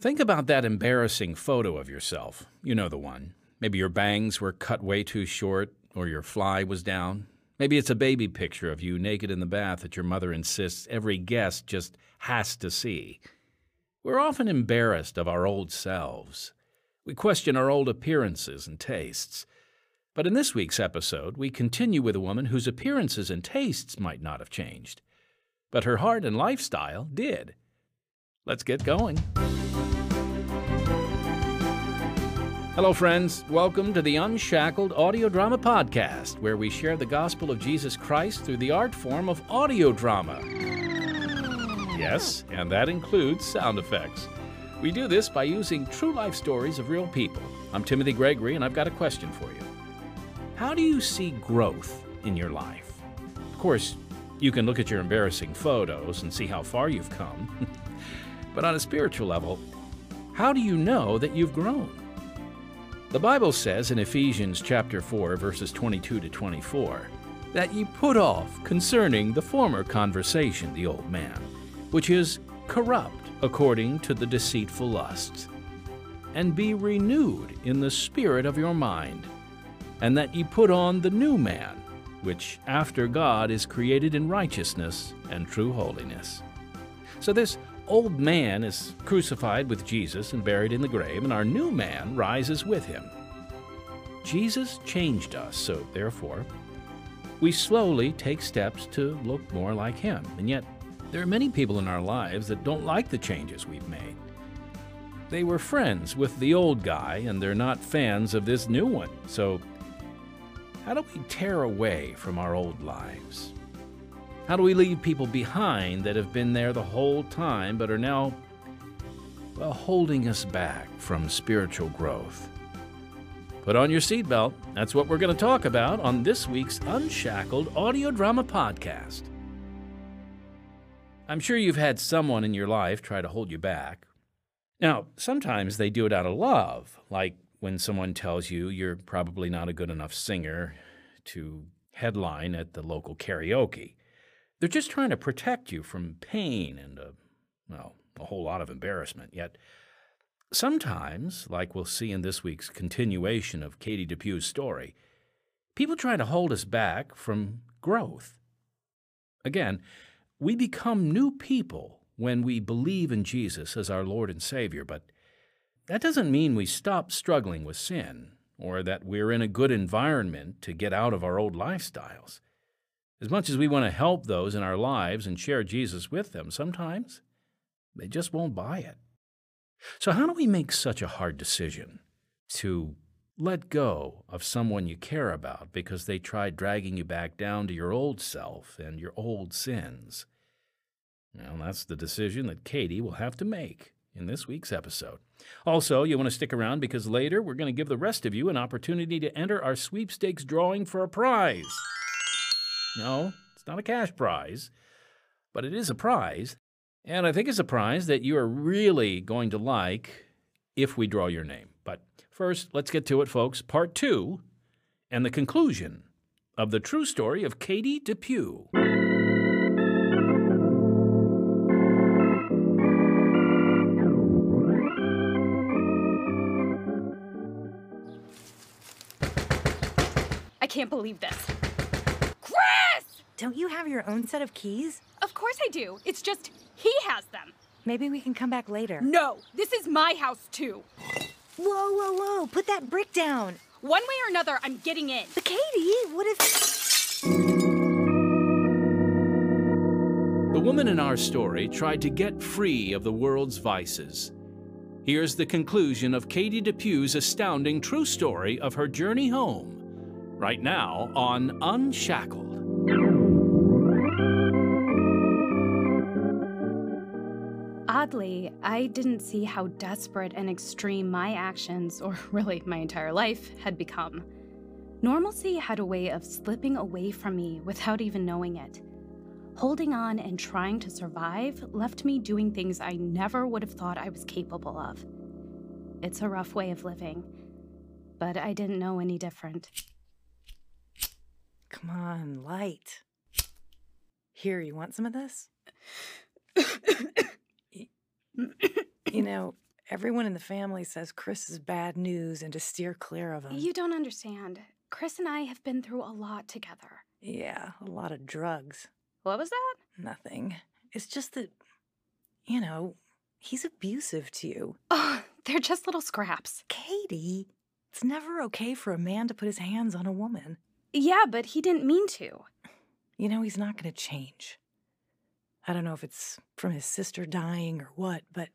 Think about that embarrassing photo of yourself. You know the one. Maybe your bangs were cut way too short, or your fly was down. Maybe it's a baby picture of you naked in the bath that your mother insists every guest just has to see. We're often embarrassed of our old selves. We question our old appearances and tastes. But in this week's episode, we continue with a woman whose appearances and tastes might not have changed, but her heart and lifestyle did. Let's get going. Hello, friends. Welcome to the Unshackled Audio Drama Podcast, where we share the gospel of Jesus Christ through the art form of audio drama. Yes, and that includes sound effects. We do this by using true life stories of real people. I'm Timothy Gregory, and I've got a question for you. How do you see growth in your life? Of course, you can look at your embarrassing photos and see how far you've come. but on a spiritual level, how do you know that you've grown? The Bible says in Ephesians chapter 4 verses 22 to 24 that ye put off concerning the former conversation the old man, which is corrupt according to the deceitful lusts, and be renewed in the spirit of your mind, and that ye put on the new man, which after God is created in righteousness and true holiness. So this old man is crucified with Jesus and buried in the grave, and our new man rises with him. Jesus changed us, so therefore, we slowly take steps to look more like him. And yet, there are many people in our lives that don't like the changes we've made. They were friends with the old guy, and they're not fans of this new one. So, how do we tear away from our old lives? How do we leave people behind that have been there the whole time but are now, well, holding us back from spiritual growth? Put on your seatbelt. That's what we're going to talk about on this week's Unshackled Audio Drama Podcast. I'm sure you've had someone in your life try to hold you back. Now, sometimes they do it out of love, like when someone tells you you're probably not a good enough singer to headline at the local karaoke. They're just trying to protect you from pain and, a, well, a whole lot of embarrassment. Yet, sometimes, like we'll see in this week's continuation of Katie DePew's story, people try to hold us back from growth. Again, we become new people when we believe in Jesus as our Lord and Savior, but that doesn't mean we stop struggling with sin or that we're in a good environment to get out of our old lifestyles. As much as we want to help those in our lives and share Jesus with them, sometimes they just won't buy it. So, how do we make such a hard decision to let go of someone you care about because they tried dragging you back down to your old self and your old sins? Well, that's the decision that Katie will have to make in this week's episode. Also, you want to stick around because later we're going to give the rest of you an opportunity to enter our sweepstakes drawing for a prize. No, it's not a cash prize, but it is a prize. And I think it's a prize that you are really going to like if we draw your name. But first, let's get to it, folks. Part two and the conclusion of the true story of Katie DePew. I can't believe this. Don't you have your own set of keys? Of course I do. It's just he has them. Maybe we can come back later. No, this is my house too. Whoa, whoa, whoa. Put that brick down. One way or another, I'm getting in. But Katie, what if. The woman in our story tried to get free of the world's vices. Here's the conclusion of Katie DePew's astounding true story of her journey home, right now on Unshackled. Oddly, I didn't see how desperate and extreme my actions, or really my entire life, had become. Normalcy had a way of slipping away from me without even knowing it. Holding on and trying to survive left me doing things I never would have thought I was capable of. It's a rough way of living, but I didn't know any different. Come on, light. Here, you want some of this? you know, Everyone in the family says Chris is bad news and to steer clear of him. You don't understand. Chris and I have been through a lot together. Yeah, a lot of drugs. What was that? Nothing. It's just that, you know, he's abusive to you. Oh, they're just little scraps. Katie, it's never okay for a man to put his hands on a woman. Yeah, but he didn't mean to. You know, he's not going to change. I don't know if it's from his sister dying or what, but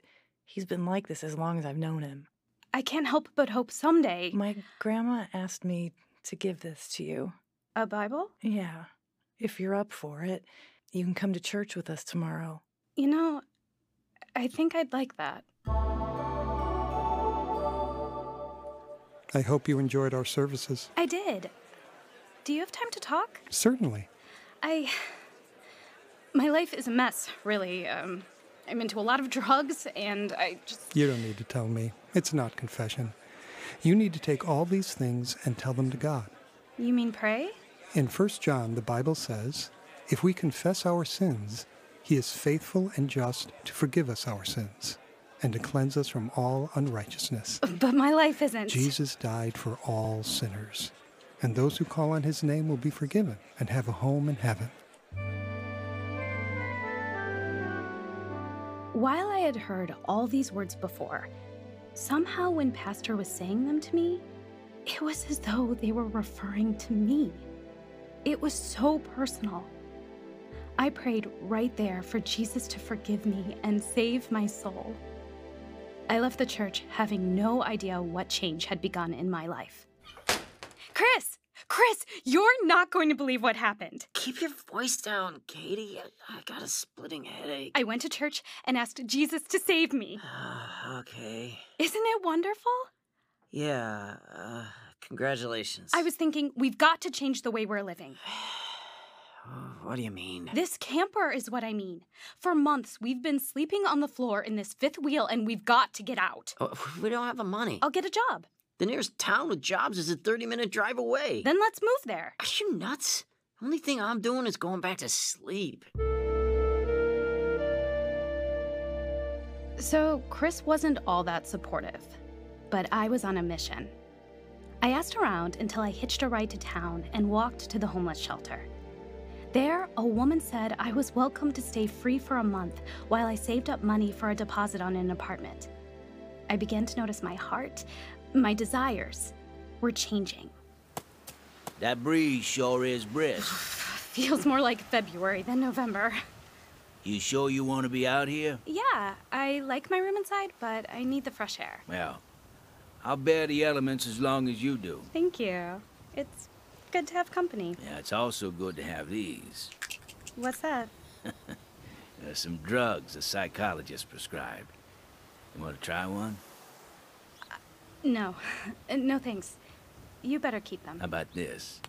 he's been like this as long as I've known him. I can't help but hope someday. My grandma asked me to give this to you. A Bible? Yeah. If you're up for it, you can come to church with us tomorrow. You know, I think I'd like that. I hope you enjoyed our services. I did. Do you have time to talk? Certainly. I. My life is a mess, really. Um, I'm into a lot of drugs, and I just. You don't need to tell me. It's not confession. You need to take all these things and tell them to God. You mean pray? In 1 John, the Bible says, If we confess our sins, he is faithful and just to forgive us our sins and to cleanse us from all unrighteousness. But my life isn't. Jesus died for all sinners, and those who call on his name will be forgiven and have a home in heaven. While I had heard all these words before, somehow when Pastor was saying them to me, it was as though they were referring to me. It was so personal. I prayed right there for Jesus to forgive me and save my soul. I left the church having no idea what change had begun in my life. Chris! Chris, you're not going to believe what happened. Keep your voice down, Katie. I, I got a splitting headache. I went to church and asked Jesus to save me. Ah, okay. Isn't it wonderful? Yeah, uh, congratulations. I was thinking, we've got to change the way we're living. What do you mean? This camper is what I mean. For months, we've been sleeping on the floor in this fifth wheel, and we've got to get out. Oh, we don't have the money. I'll get a job. The nearest town with jobs is a 30 minute drive away. Then let's move there. Are you nuts? The Only thing I'm doing is going back to sleep. So, Chris wasn't all that supportive, but I was on a mission. I asked around until I hitched a ride to town and walked to the homeless shelter. There, a woman said I was welcome to stay free for a month while I saved up money for a deposit on an apartment. I began to notice my heart, my desires were changing. That breeze sure is brisk. Feels more like February than November. You sure you want to be out here? Yeah, I like my room inside, but I need the fresh air. Well, I'll bear the elements as long as you do. Thank you. It's good to have company. Yeah, it's also good to have these. What's that? There's some drugs a psychologist prescribed. You want to try one? No. Uh, No thanks. You better keep them. How about this?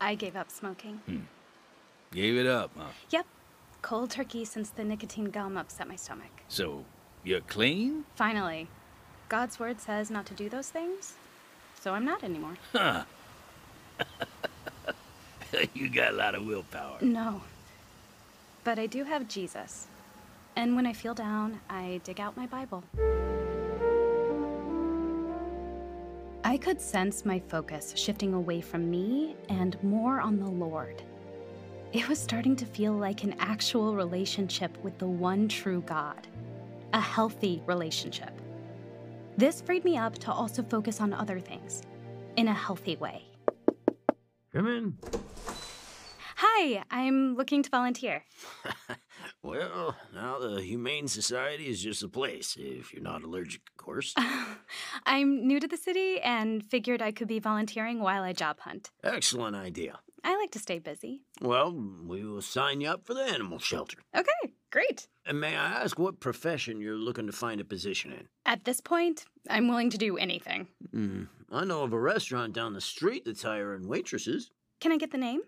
I gave up smoking. Gave it up, huh? Yep. Cold turkey since the nicotine gum upset my stomach. So, you're clean? Finally. God's word says not to do those things, so I'm not anymore. Huh. you got a lot of willpower. No. But I do have Jesus. And when I feel down, I dig out my Bible. I could sense my focus shifting away from me and more on the Lord. It was starting to feel like an actual relationship with the one true God, a healthy relationship. This freed me up to also focus on other things in a healthy way. Come in. Hi, I'm looking to volunteer. Well, now the Humane Society is just a place, if you're not allergic, of course. I'm new to the city and figured I could be volunteering while I job hunt. Excellent idea. I like to stay busy. Well, we will sign you up for the animal shelter. Okay, great. And may I ask what profession you're looking to find a position in? At this point, I'm willing to do anything. Hmm. I know of a restaurant down the street that's hiring waitresses. Can I get the name?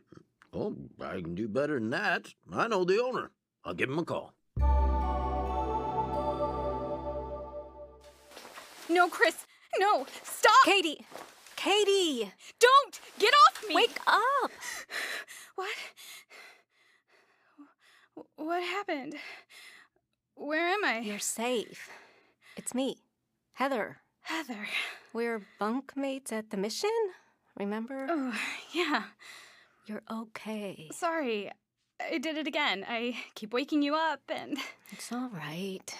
Oh, I can do better than that. I know the owner. I'll give him a call. No, Chris. No, stop. Katie! Katie! Don't get off me. Wake up! What? What happened? Where am I? You're safe. It's me, Heather. Heather. We're bunkmates at the mission. Remember? Oh, yeah. You're okay. Sorry. I did it again. I keep waking you up and. It's all right.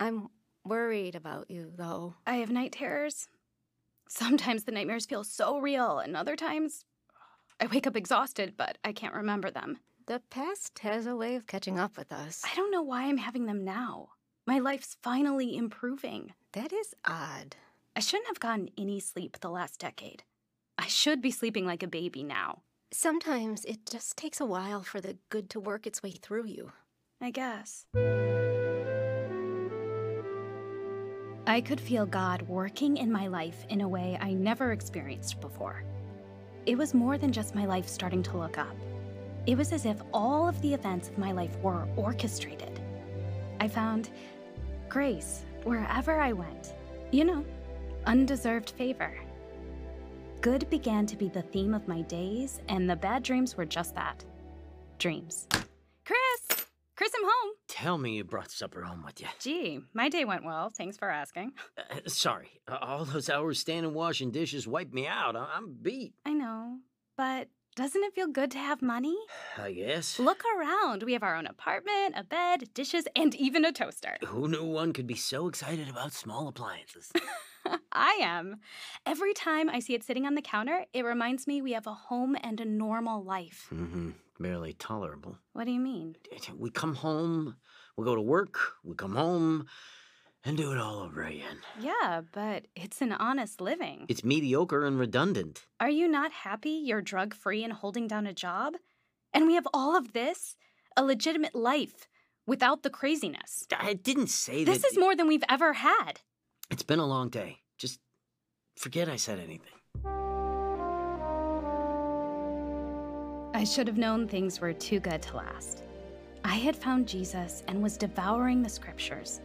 I'm worried about you, though. I have night terrors. Sometimes the nightmares feel so real, and other times I wake up exhausted, but I can't remember them. The past has a way of catching up with us. I don't know why I'm having them now. My life's finally improving. That is odd. I shouldn't have gotten any sleep the last decade. I should be sleeping like a baby now. Sometimes it just takes a while for the good to work its way through you. I guess. I could feel God working in my life in a way I never experienced before. It was more than just my life starting to look up. It was as if all of the events of my life were orchestrated. I found grace wherever I went. You know, undeserved favor. Good began to be the theme of my days, and the bad dreams were just that dreams. Chris! Chris, I'm home. Tell me you brought supper home with you. Gee, my day went well. Thanks for asking. Uh, sorry, uh, all those hours standing washing dishes wiped me out. I- I'm beat. I know, but doesn't it feel good to have money? I guess. Look around. We have our own apartment, a bed, dishes, and even a toaster. Who knew one could be so excited about small appliances? I am. Every time I see it sitting on the counter, it reminds me we have a home and a normal life. mm-hmm. Barely tolerable. What do you mean? We come home, we go to work, we come home, and do it all over again. Yeah, but it's an honest living. It's mediocre and redundant. Are you not happy you're drug free and holding down a job? And we have all of this? A legitimate life without the craziness. I didn't say that. This is more than we've ever had. It's been a long day. Just forget I said anything. I should have known things were too good to last. I had found Jesus and was devouring the scriptures.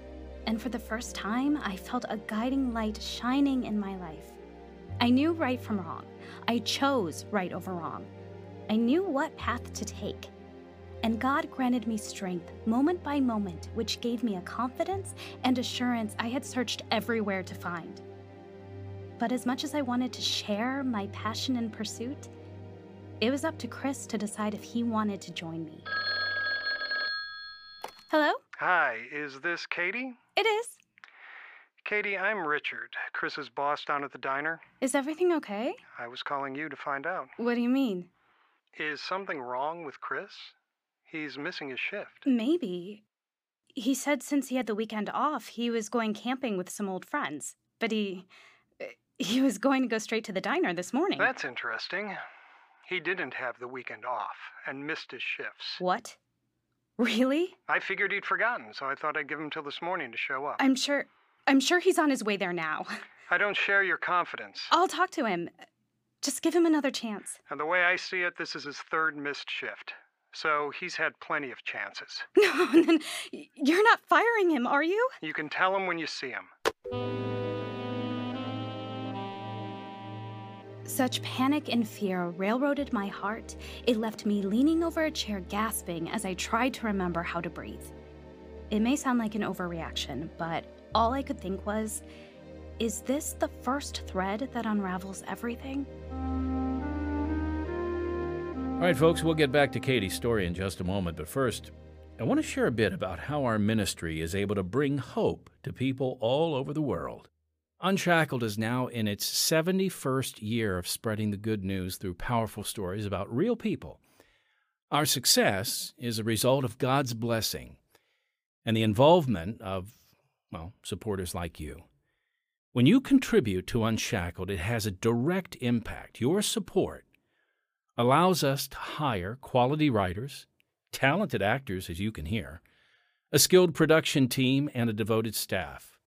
And for the first time, I felt a guiding light shining in my life. I knew right from wrong. I chose right over wrong. I knew what path to take. And God granted me strength moment by moment, which gave me a confidence and assurance I had searched everywhere to find. But as much as I wanted to share my passion and pursuit, it was up to Chris to decide if he wanted to join me. Hello? Hi, is this Katie? It is. Katie, I'm Richard, Chris's boss down at the diner. Is everything okay? I was calling you to find out. What do you mean? Is something wrong with Chris? He's missing his shift. Maybe. He said since he had the weekend off, he was going camping with some old friends. But he. Eh, he was going to go straight to the diner this morning. That's interesting. He didn't have the weekend off and missed his shifts. What? Really? I figured he'd forgotten, so I thought I'd give him till this morning to show up. I'm sure. I'm sure he's on his way there now. I don't share your confidence. I'll talk to him. Just give him another chance. And the way I see it, this is his third missed shift. So he's had plenty of chances. No, you're not firing him, are you? You can tell him when you see him. Such panic and fear railroaded my heart, it left me leaning over a chair gasping as I tried to remember how to breathe. It may sound like an overreaction, but all I could think was is this the first thread that unravels everything? All right, folks, we'll get back to Katie's story in just a moment, but first, I want to share a bit about how our ministry is able to bring hope to people all over the world. Unshackled is now in its 71st year of spreading the good news through powerful stories about real people. Our success is a result of God's blessing and the involvement of, well, supporters like you. When you contribute to Unshackled, it has a direct impact. Your support allows us to hire quality writers, talented actors, as you can hear, a skilled production team, and a devoted staff.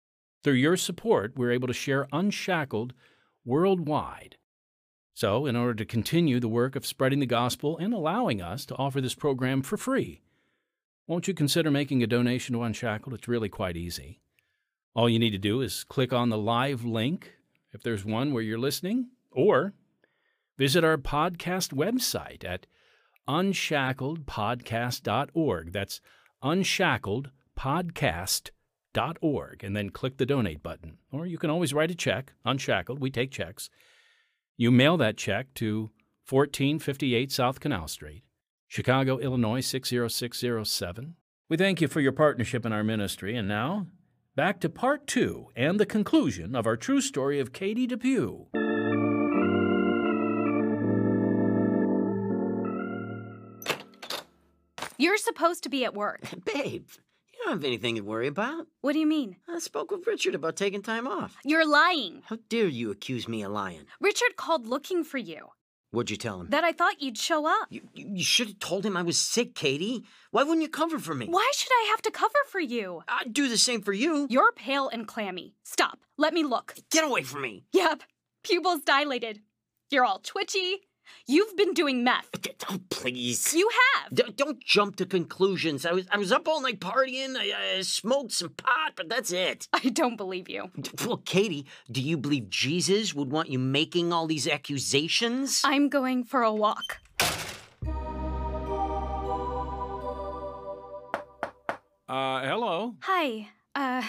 Through your support, we're able to share Unshackled worldwide. So, in order to continue the work of spreading the gospel and allowing us to offer this program for free, won't you consider making a donation to Unshackled? It's really quite easy. All you need to do is click on the live link, if there's one where you're listening, or visit our podcast website at unshackledpodcast.org. That's unshackledpodcast.org and then click the donate button. Or you can always write a check, Unshackled, we take checks. You mail that check to 1458 South Canal Street, Chicago, Illinois 60607. We thank you for your partnership in our ministry, and now back to part two and the conclusion of our true story of Katie Depew. You're supposed to be at work. Babe, you don't have anything to worry about. What do you mean? I spoke with Richard about taking time off. You're lying. How dare you accuse me of lying? Richard called looking for you. What'd you tell him? That I thought you'd show up. You, you, you should have told him I was sick, Katie. Why wouldn't you cover for me? Why should I have to cover for you? I'd do the same for you. You're pale and clammy. Stop. Let me look. Get away from me. Yep. Pupils dilated. You're all twitchy. You've been doing meth. Oh, please. You have. D- don't jump to conclusions. I was I was up all night partying. I, I smoked some pot, but that's it. I don't believe you. D- Well, Katie, do you believe Jesus would want you making all these accusations? I'm going for a walk. Uh, hello. Hi. Uh,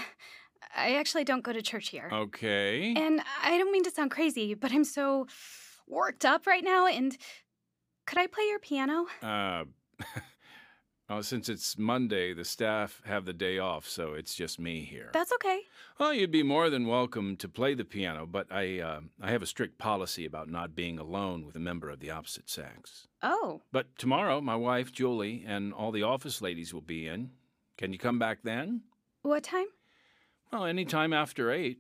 I actually don't go to church here. Okay. And I don't mean to sound crazy, but I'm so worked up right now. And could I play your piano? Uh, oh, since it's Monday, the staff have the day off, so it's just me here. That's okay. Well, you'd be more than welcome to play the piano, but I, uh, I have a strict policy about not being alone with a member of the opposite sex. Oh, But tomorrow, my wife, Julie, and all the office ladies will be in. Can you come back then? what time? Well, any time after 8.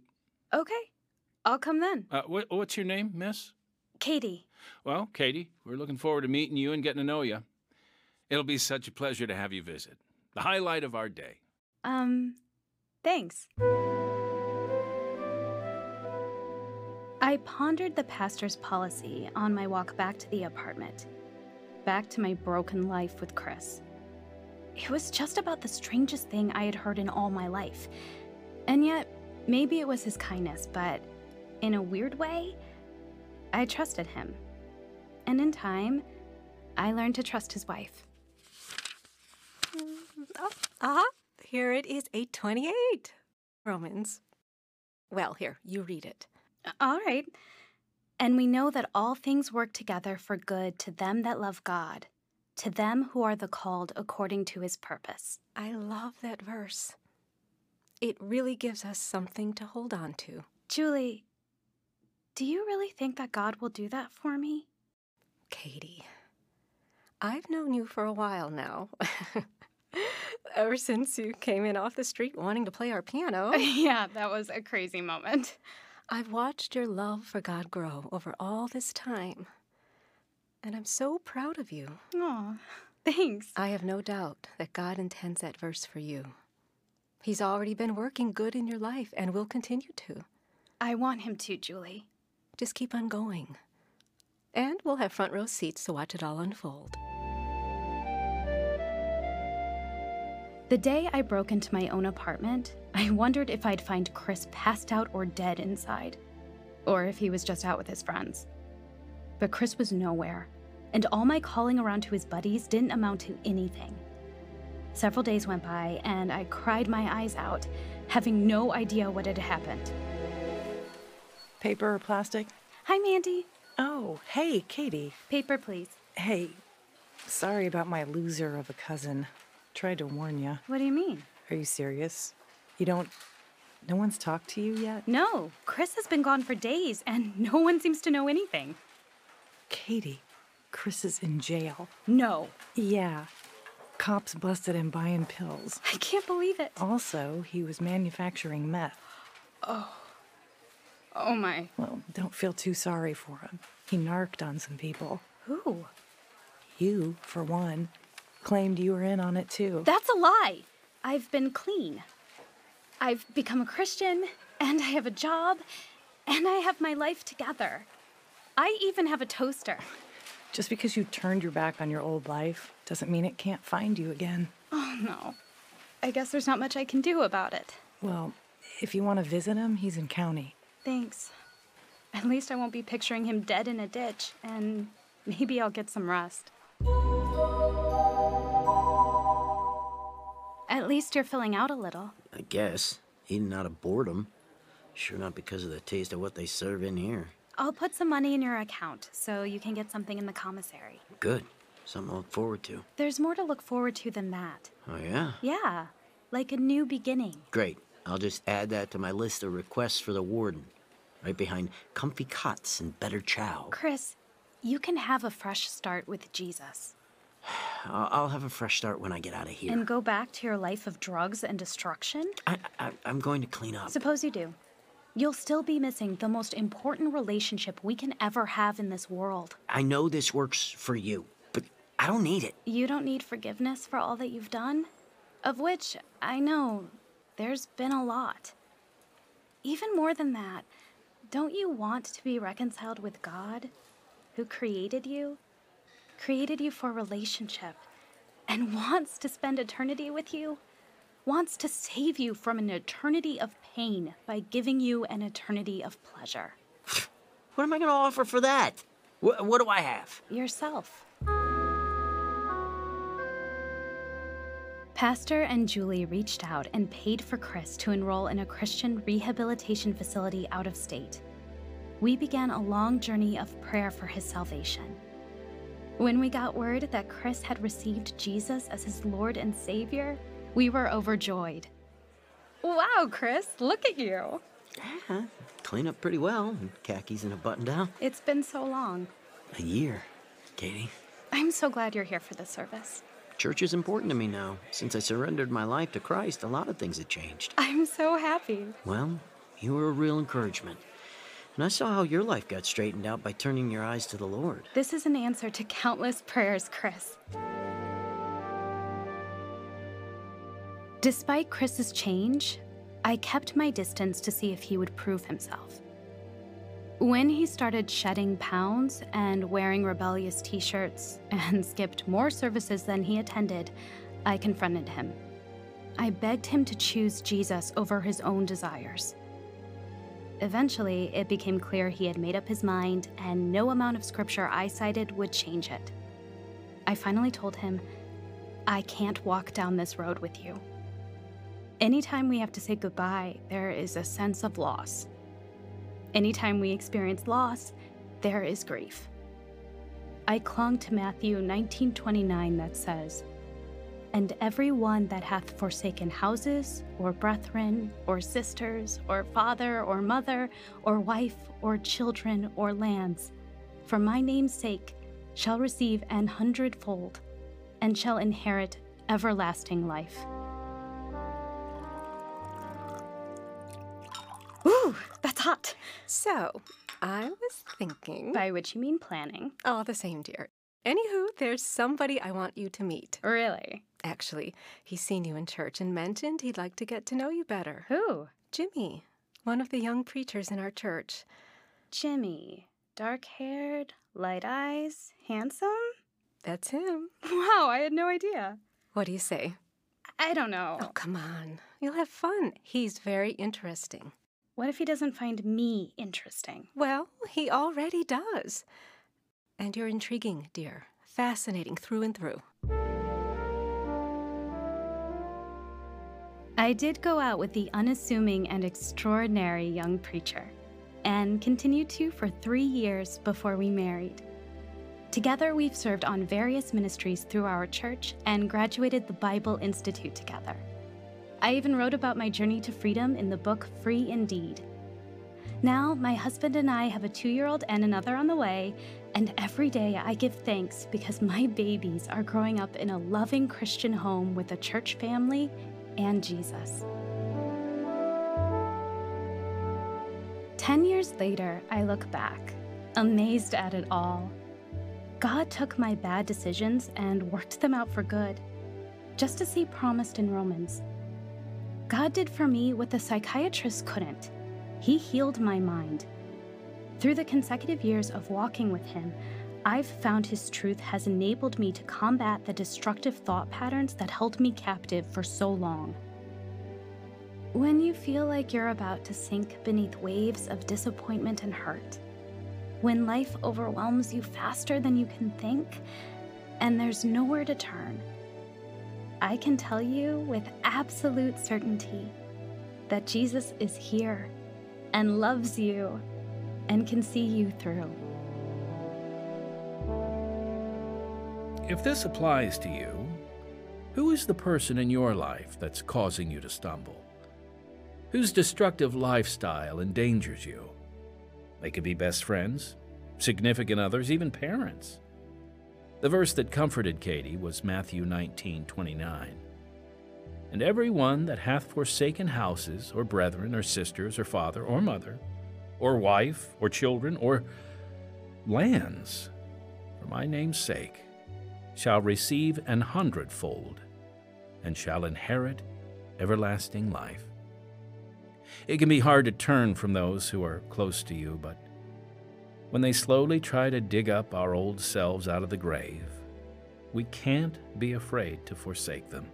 Okay. I'll come then. Uh, wh- what's your name, miss? Katie. Well, Katie, we're looking forward to meeting you and getting to know you. It'll be such a pleasure to have you visit. The highlight of our day. Um, thanks. I pondered the pastor's policy on my walk back to the apartment, back to my broken life with Chris. It was just about the strangest thing I had heard in all my life. And yet, maybe it was his kindness, but in a weird way, I trusted him. And in time, I learned to trust his wife. Oh, ah, here it is, 828. Romans. Well, here, you read it. All right. And we know that all things work together for good to them that love God, to them who are the called according to his purpose. I love that verse. It really gives us something to hold on to. Julie, do you really think that God will do that for me? Katie, I've known you for a while now. Ever since you came in off the street wanting to play our piano, yeah, that was a crazy moment. I've watched your love for God grow over all this time. And I'm so proud of you. Aw, thanks. I have no doubt that God intends that verse for you. He's already been working good in your life and will continue to. I want him to, Julie. Just keep on going. And we'll have front row seats to watch it all unfold. The day I broke into my own apartment, I wondered if I'd find Chris passed out or dead inside, or if he was just out with his friends. But Chris was nowhere, and all my calling around to his buddies didn't amount to anything. Several days went by, and I cried my eyes out, having no idea what had happened. Paper or plastic? Hi, Mandy. Oh, hey, Katie. Paper, please. Hey, sorry about my loser of a cousin. Tried to warn you. What do you mean? Are you serious? You don't. No one's talked to you yet? No, Chris has been gone for days, and no one seems to know anything. Katie, Chris is in jail. No, Yeah. Cops busted him buying pills. I can't believe it. Also, he was manufacturing meth. Oh Oh, my. Well, don't feel too sorry for him. He narked on some people. Who? You, for one, claimed you were in on it too. That's a lie. I've been clean. I've become a Christian, and I have a job, and I have my life together. I even have a toaster. Just because you turned your back on your old life doesn't mean it can't find you again. Oh no. I guess there's not much I can do about it. Well, if you want to visit him, he's in county. Thanks. At least I won't be picturing him dead in a ditch, and maybe I'll get some rest. At least you're filling out a little. I guess. Eating out of boredom. Sure not because of the taste of what they serve in here. I'll put some money in your account so you can get something in the commissary. Good. Something to look forward to. There's more to look forward to than that. Oh, yeah? Yeah, like a new beginning. Great. I'll just add that to my list of requests for the warden. Right behind comfy cots and better chow. Chris, you can have a fresh start with Jesus I'll, I'll have a fresh start when I get out of here. and go back to your life of drugs and destruction. I, I, I'm going to clean up. Suppose you do. You'll still be missing the most important relationship we can ever have in this world. I know this works for you, but I don't need it. You don't need forgiveness for all that you've done, of which I know there's been a lot. Even more than that, don't you want to be reconciled with God, who created you? Created you for relationship and wants to spend eternity with you? Wants to save you from an eternity of pain by giving you an eternity of pleasure. What am I going to offer for that? What, what do I have? yourself. Pastor and Julie reached out and paid for Chris to enroll in a Christian rehabilitation facility out of state. We began a long journey of prayer for his salvation. When we got word that Chris had received Jesus as his Lord and Savior, we were overjoyed. Wow, Chris, look at you. Huh? Clean up pretty well. Khakis and a button down. It's been so long. A year, Katie. I'm so glad you're here for this service. Church is important to me now. Since I surrendered my life to Christ, a lot of things have changed. I'm so happy. Well, you were a real encouragement. And I saw how your life got straightened out by turning your eyes to the Lord. This is an answer to countless prayers, Chris. Despite Chris's change, I kept my distance to see if he would prove himself. When he started shedding pounds and wearing rebellious t shirts and skipped more services than he attended, I confronted him. I begged him to choose Jesus over his own desires. Eventually, it became clear he had made up his mind, and no amount of scripture I cited would change it. I finally told him, I can't walk down this road with you. Anytime we have to say goodbye, there is a sense of loss. Anytime we experience loss, there is grief. I clung to Matthew 19:29 that says, "And every one that hath forsaken houses, or brethren, or sisters, or father, or mother, or wife, or children, or lands, for my name's sake, shall receive an hundredfold, and shall inherit everlasting life." Ooh, that's hot. So, I was thinking. By which you mean planning. All the same, dear. Anywho, there's somebody I want you to meet. Really? Actually, he's seen you in church and mentioned he'd like to get to know you better. Who? Jimmy, one of the young preachers in our church. Jimmy. Dark haired, light eyes, handsome? That's him. Wow, I had no idea. What do you say? I don't know. Oh, come on. You'll have fun. He's very interesting. What if he doesn't find me interesting? Well, he already does. And you're intriguing, dear. Fascinating through and through. I did go out with the unassuming and extraordinary young preacher, and continued to for three years before we married. Together, we've served on various ministries through our church and graduated the Bible Institute together. I even wrote about my journey to freedom in the book Free Indeed. Now, my husband and I have a two year old and another on the way, and every day I give thanks because my babies are growing up in a loving Christian home with a church family and Jesus. Ten years later, I look back, amazed at it all. God took my bad decisions and worked them out for good, just as He promised in Romans. God did for me what the psychiatrist couldn't. He healed my mind. Through the consecutive years of walking with Him, I've found His truth has enabled me to combat the destructive thought patterns that held me captive for so long. When you feel like you're about to sink beneath waves of disappointment and hurt, when life overwhelms you faster than you can think, and there's nowhere to turn, I can tell you with absolute certainty that Jesus is here and loves you and can see you through. If this applies to you, who is the person in your life that's causing you to stumble? Whose destructive lifestyle endangers you? They could be best friends, significant others, even parents. The verse that comforted Katie was Matthew 19 29. And every one that hath forsaken houses, or brethren, or sisters, or father, or mother, or wife, or children, or lands, for my name's sake, shall receive an hundredfold, and shall inherit everlasting life. It can be hard to turn from those who are close to you, but when they slowly try to dig up our old selves out of the grave, we can't be afraid to forsake them.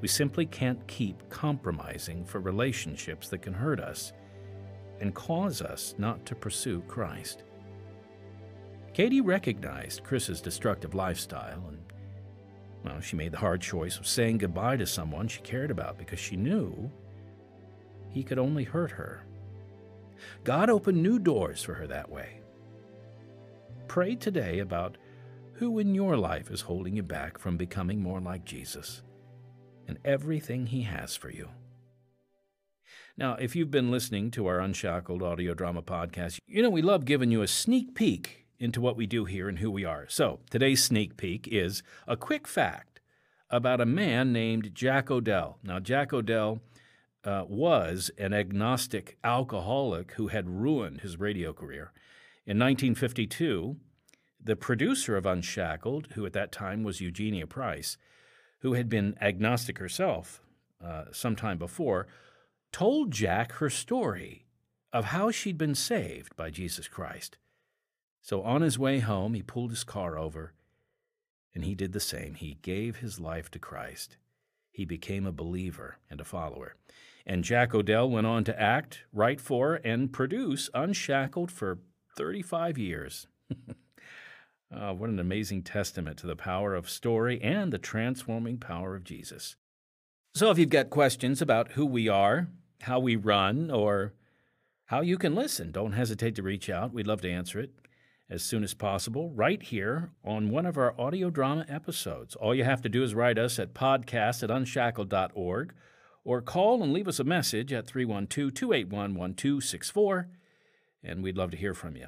We simply can't keep compromising for relationships that can hurt us and cause us not to pursue Christ. Katie recognized Chris's destructive lifestyle and well, she made the hard choice of saying goodbye to someone she cared about because she knew he could only hurt her. God opened new doors for her that way. Pray today about who in your life is holding you back from becoming more like Jesus and everything He has for you. Now, if you've been listening to our Unshackled audio drama podcast, you know we love giving you a sneak peek into what we do here and who we are. So, today's sneak peek is a quick fact about a man named Jack O'Dell. Now, Jack O'Dell uh, was an agnostic alcoholic who had ruined his radio career. In 1952, the producer of Unshackled, who at that time was Eugenia Price, who had been agnostic herself uh, some time before, told Jack her story of how she'd been saved by Jesus Christ. So on his way home, he pulled his car over and he did the same. He gave his life to Christ. He became a believer and a follower. And Jack O'Dell went on to act, write for, and produce Unshackled for 35 years. oh, what an amazing testament to the power of story and the transforming power of Jesus. So, if you've got questions about who we are, how we run, or how you can listen, don't hesitate to reach out. We'd love to answer it as soon as possible right here on one of our audio drama episodes. All you have to do is write us at podcast at unshackled.org or call and leave us a message at 312 281 1264, and we'd love to hear from you.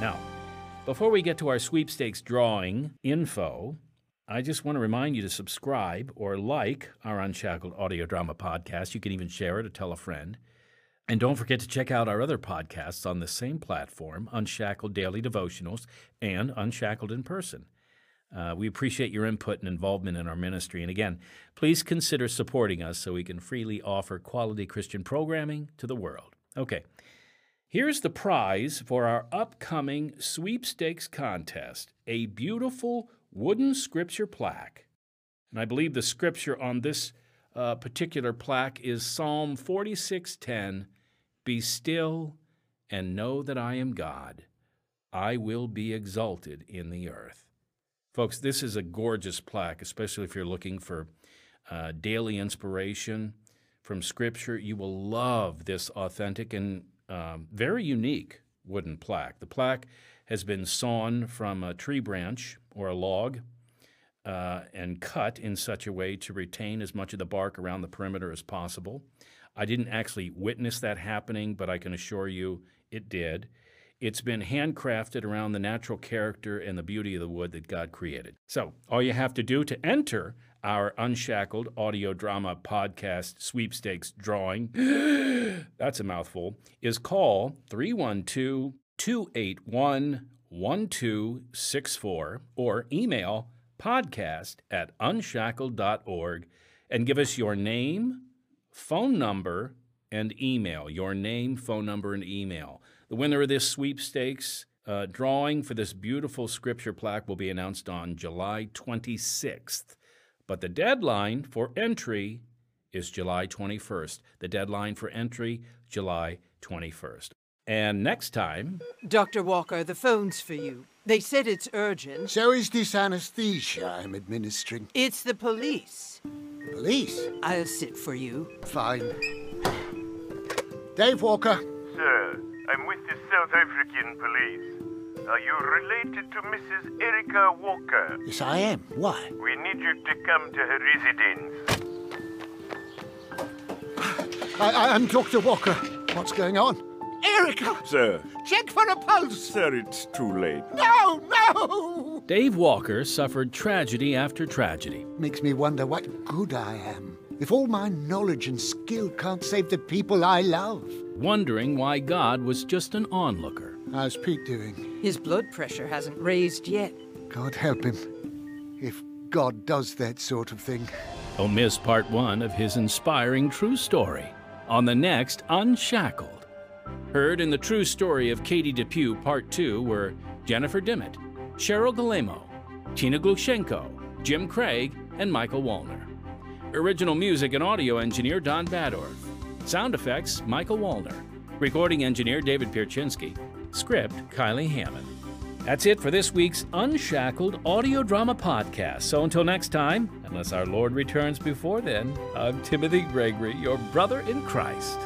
Now, before we get to our sweepstakes drawing info, I just want to remind you to subscribe or like our Unshackled audio drama podcast. You can even share it or tell a friend. And don't forget to check out our other podcasts on the same platform Unshackled Daily Devotionals and Unshackled in Person. Uh, we appreciate your input and involvement in our ministry. And again, please consider supporting us so we can freely offer quality Christian programming to the world. Okay, here's the prize for our upcoming sweepstakes contest a beautiful wooden scripture plaque. And I believe the scripture on this uh, particular plaque is Psalm 46:10 Be still and know that I am God. I will be exalted in the earth. Folks, this is a gorgeous plaque, especially if you're looking for uh, daily inspiration from Scripture. You will love this authentic and um, very unique wooden plaque. The plaque has been sawn from a tree branch or a log uh, and cut in such a way to retain as much of the bark around the perimeter as possible. I didn't actually witness that happening, but I can assure you it did. It's been handcrafted around the natural character and the beauty of the wood that God created. So, all you have to do to enter our Unshackled audio drama podcast sweepstakes drawing, that's a mouthful, is call 312 281 1264 or email podcast at unshackled.org and give us your name, phone number, and email. Your name, phone number, and email. The winner of this sweepstakes uh, drawing for this beautiful scripture plaque will be announced on July 26th. But the deadline for entry is July 21st. The deadline for entry, July 21st. And next time, Dr. Walker, the phone's for you. They said it's urgent. So is this anesthesia I'm administering. It's the police. Police? I'll sit for you. Fine. Dave Walker. Sir, I'm with the South African police. Are you related to Mrs. Erica Walker? Yes, I am. Why? We need you to come to her residence. I, I, am Dr. Walker. What's going on? Erica! Sir. Check for a pulse! Sir, it's too late. No, no! Dave Walker suffered tragedy after tragedy. Makes me wonder what good I am. If all my knowledge and skill can't save the people I love. Wondering why God was just an onlooker. How's Pete doing? His blood pressure hasn't raised yet. God help him. If God does that sort of thing. Don't miss part one of his inspiring true story on the next Unshackled. Heard in the true story of Katie DePew, Part 2 were Jennifer Dimmitt, Cheryl Galemo, Tina Glushenko, Jim Craig, and Michael Wallner. Original music and audio engineer Don Badorf. Sound effects Michael Wallner. Recording engineer David Pierczynski. Script Kylie Hammond. That's it for this week's Unshackled audio drama podcast. So until next time, unless our Lord returns before then, I'm Timothy Gregory, your brother in Christ.